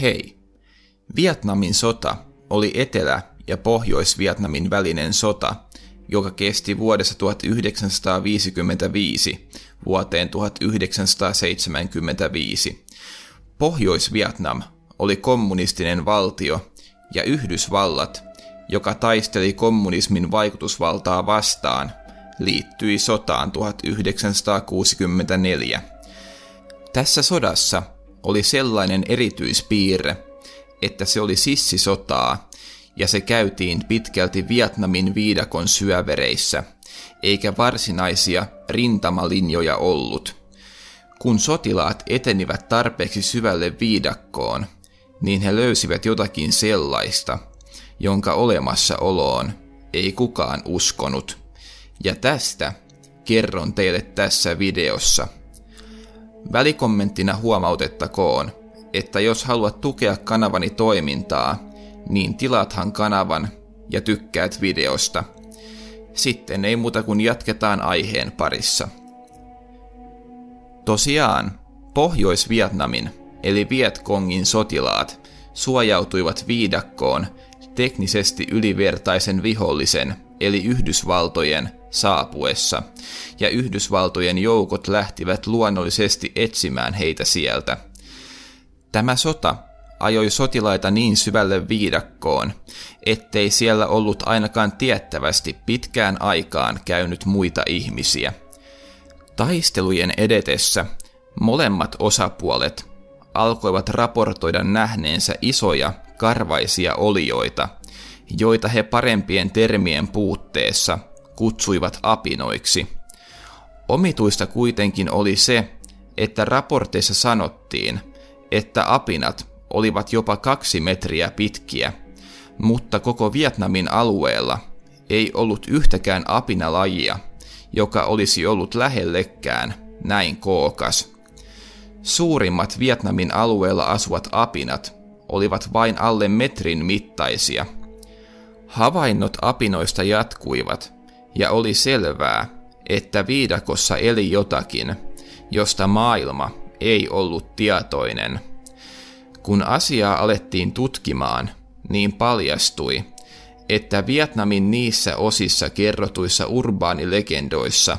Hei! Vietnamin sota oli Etelä- ja Pohjois-Vietnamin välinen sota, joka kesti vuodesta 1955 vuoteen 1975. Pohjois-Vietnam oli kommunistinen valtio ja Yhdysvallat, joka taisteli kommunismin vaikutusvaltaa vastaan, liittyi sotaan 1964. Tässä sodassa oli sellainen erityispiirre, että se oli sissisotaa ja se käytiin pitkälti Vietnamin viidakon syövereissä, eikä varsinaisia rintamalinjoja ollut. Kun sotilaat etenivät tarpeeksi syvälle viidakkoon, niin he löysivät jotakin sellaista, jonka olemassaoloon ei kukaan uskonut. Ja tästä kerron teille tässä videossa. Välikommenttina huomautettakoon, että jos haluat tukea kanavani toimintaa, niin tilaathan kanavan ja tykkäät videosta. Sitten ei muuta kuin jatketaan aiheen parissa. Tosiaan, Pohjois-Vietnamin eli Vietkongin sotilaat suojautuivat viidakkoon teknisesti ylivertaisen vihollisen eli Yhdysvaltojen saapuessa, ja Yhdysvaltojen joukot lähtivät luonnollisesti etsimään heitä sieltä. Tämä sota ajoi sotilaita niin syvälle viidakkoon, ettei siellä ollut ainakaan tiettävästi pitkään aikaan käynyt muita ihmisiä. Taistelujen edetessä molemmat osapuolet alkoivat raportoida nähneensä isoja karvaisia olioita, joita he parempien termien puutteessa kutsuivat apinoiksi. Omituista kuitenkin oli se, että raporteissa sanottiin, että apinat olivat jopa kaksi metriä pitkiä, mutta koko Vietnamin alueella ei ollut yhtäkään apinalajia, joka olisi ollut lähellekään näin kookas. Suurimmat Vietnamin alueella asuvat apinat olivat vain alle metrin mittaisia. Havainnot apinoista jatkuivat, ja oli selvää, että viidakossa eli jotakin, josta maailma ei ollut tietoinen. Kun asiaa alettiin tutkimaan, niin paljastui, että Vietnamin niissä osissa kerrotuissa urbaanilegendoissa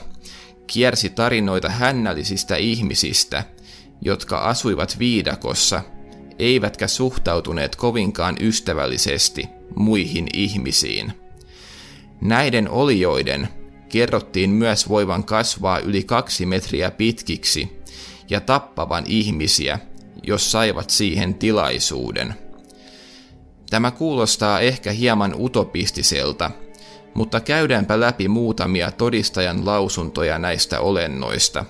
kiersi tarinoita hännällisistä ihmisistä, jotka asuivat viidakossa, eivätkä suhtautuneet kovinkaan ystävällisesti muihin ihmisiin. Näiden olioiden kerrottiin myös voivan kasvaa yli kaksi metriä pitkiksi ja tappavan ihmisiä, jos saivat siihen tilaisuuden. Tämä kuulostaa ehkä hieman utopistiselta, mutta käydäänpä läpi muutamia todistajan lausuntoja näistä olennoista.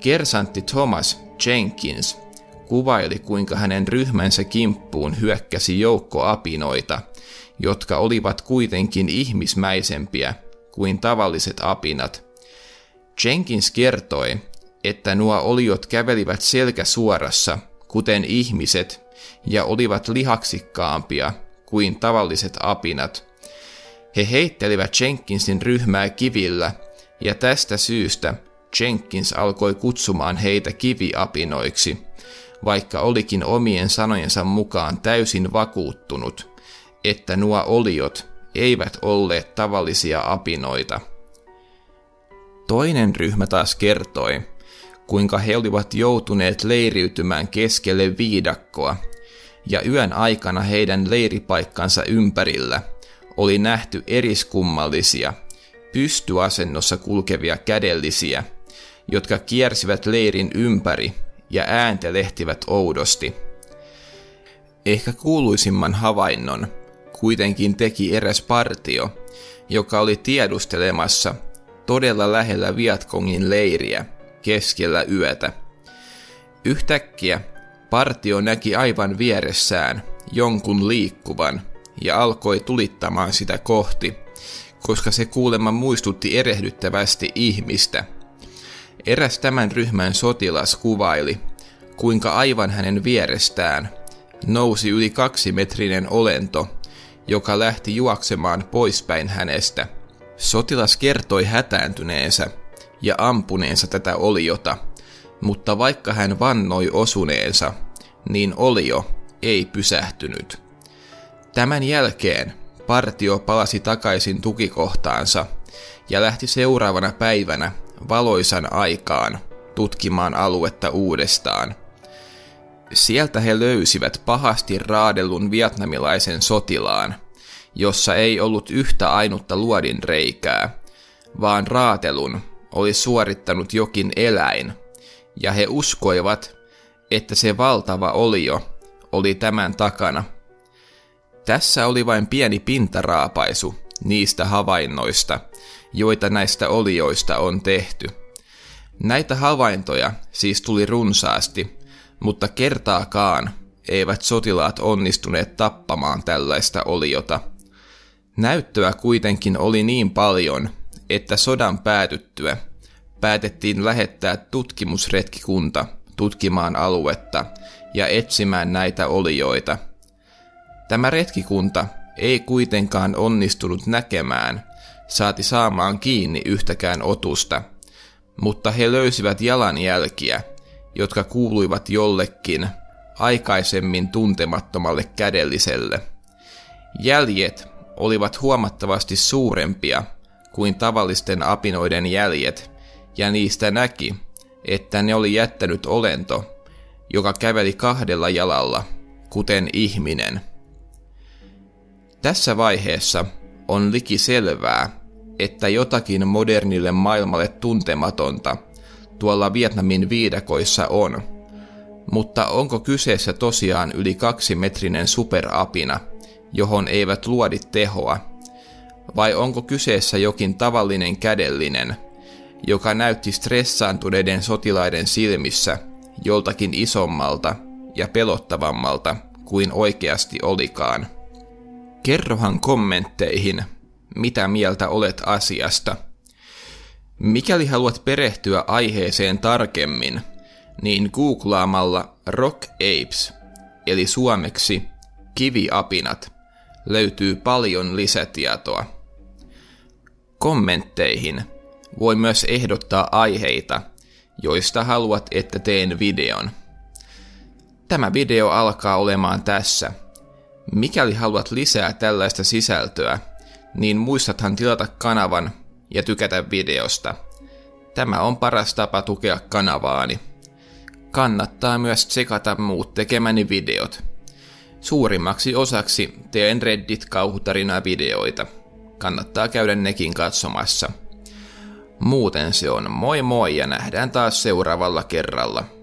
Kersantti Thomas Jenkins kuvaili, kuinka hänen ryhmänsä kimppuun hyökkäsi joukko apinoita, jotka olivat kuitenkin ihmismäisempiä kuin tavalliset apinat. Jenkins kertoi, että nuo oliot kävelivät selkä suorassa, kuten ihmiset, ja olivat lihaksikkaampia kuin tavalliset apinat. He heittelivät Jenkinsin ryhmää kivillä, ja tästä syystä Jenkins alkoi kutsumaan heitä kiviapinoiksi, vaikka olikin omien sanojensa mukaan täysin vakuuttunut, että nuo oliot eivät olleet tavallisia apinoita. Toinen ryhmä taas kertoi, kuinka he olivat joutuneet leiriytymään keskelle viidakkoa, ja yön aikana heidän leiripaikkansa ympärillä oli nähty eriskummallisia, pystyasennossa kulkevia kädellisiä, jotka kiersivät leirin ympäri ja ääntelehtivät oudosti. Ehkä kuuluisimman havainnon kuitenkin teki eräs partio, joka oli tiedustelemassa todella lähellä Vietkongin leiriä keskellä yötä. Yhtäkkiä partio näki aivan vieressään jonkun liikkuvan ja alkoi tulittamaan sitä kohti, koska se kuulemma muistutti erehdyttävästi ihmistä – Eräs tämän ryhmän sotilas kuvaili, kuinka aivan hänen vierestään nousi yli kaksimetrinen olento, joka lähti juoksemaan poispäin hänestä. Sotilas kertoi hätääntyneensä ja ampuneensa tätä oliota, mutta vaikka hän vannoi osuneensa, niin olio ei pysähtynyt. Tämän jälkeen partio palasi takaisin tukikohtaansa ja lähti seuraavana päivänä valoisan aikaan tutkimaan aluetta uudestaan. Sieltä he löysivät pahasti raadellun vietnamilaisen sotilaan, jossa ei ollut yhtä ainutta luodin reikää, vaan raatelun oli suorittanut jokin eläin, ja he uskoivat, että se valtava olio oli tämän takana. Tässä oli vain pieni pintaraapaisu niistä havainnoista, joita näistä olioista on tehty. Näitä havaintoja siis tuli runsaasti, mutta kertaakaan eivät sotilaat onnistuneet tappamaan tällaista oliota. Näyttöä kuitenkin oli niin paljon, että sodan päätyttyä päätettiin lähettää tutkimusretkikunta tutkimaan aluetta ja etsimään näitä olioita. Tämä retkikunta ei kuitenkaan onnistunut näkemään, saati saamaan kiinni yhtäkään otusta, mutta he löysivät jalanjälkiä, jotka kuuluivat jollekin aikaisemmin tuntemattomalle kädelliselle. Jäljet olivat huomattavasti suurempia kuin tavallisten apinoiden jäljet, ja niistä näki, että ne oli jättänyt olento, joka käveli kahdella jalalla, kuten ihminen. Tässä vaiheessa on liki selvää, että jotakin modernille maailmalle tuntematonta tuolla Vietnamin viidakoissa on, mutta onko kyseessä tosiaan yli kaksimetrinen superapina, johon eivät luodit tehoa, vai onko kyseessä jokin tavallinen kädellinen – joka näytti stressaantuneiden sotilaiden silmissä joltakin isommalta ja pelottavammalta kuin oikeasti olikaan. Kerrohan kommentteihin, mitä mieltä olet asiasta. Mikäli haluat perehtyä aiheeseen tarkemmin, niin googlaamalla Rock Apes, eli suomeksi kiviapinat, löytyy paljon lisätietoa. Kommentteihin – voi myös ehdottaa aiheita, joista haluat, että teen videon. Tämä video alkaa olemaan tässä. Mikäli haluat lisää tällaista sisältöä, niin muistathan tilata kanavan ja tykätä videosta. Tämä on paras tapa tukea kanavaani. Kannattaa myös tsekata muut tekemäni videot. Suurimmaksi osaksi teen Reddit-kauhutarina-videoita. Kannattaa käydä nekin katsomassa. Muuten se on moi moi ja nähdään taas seuraavalla kerralla.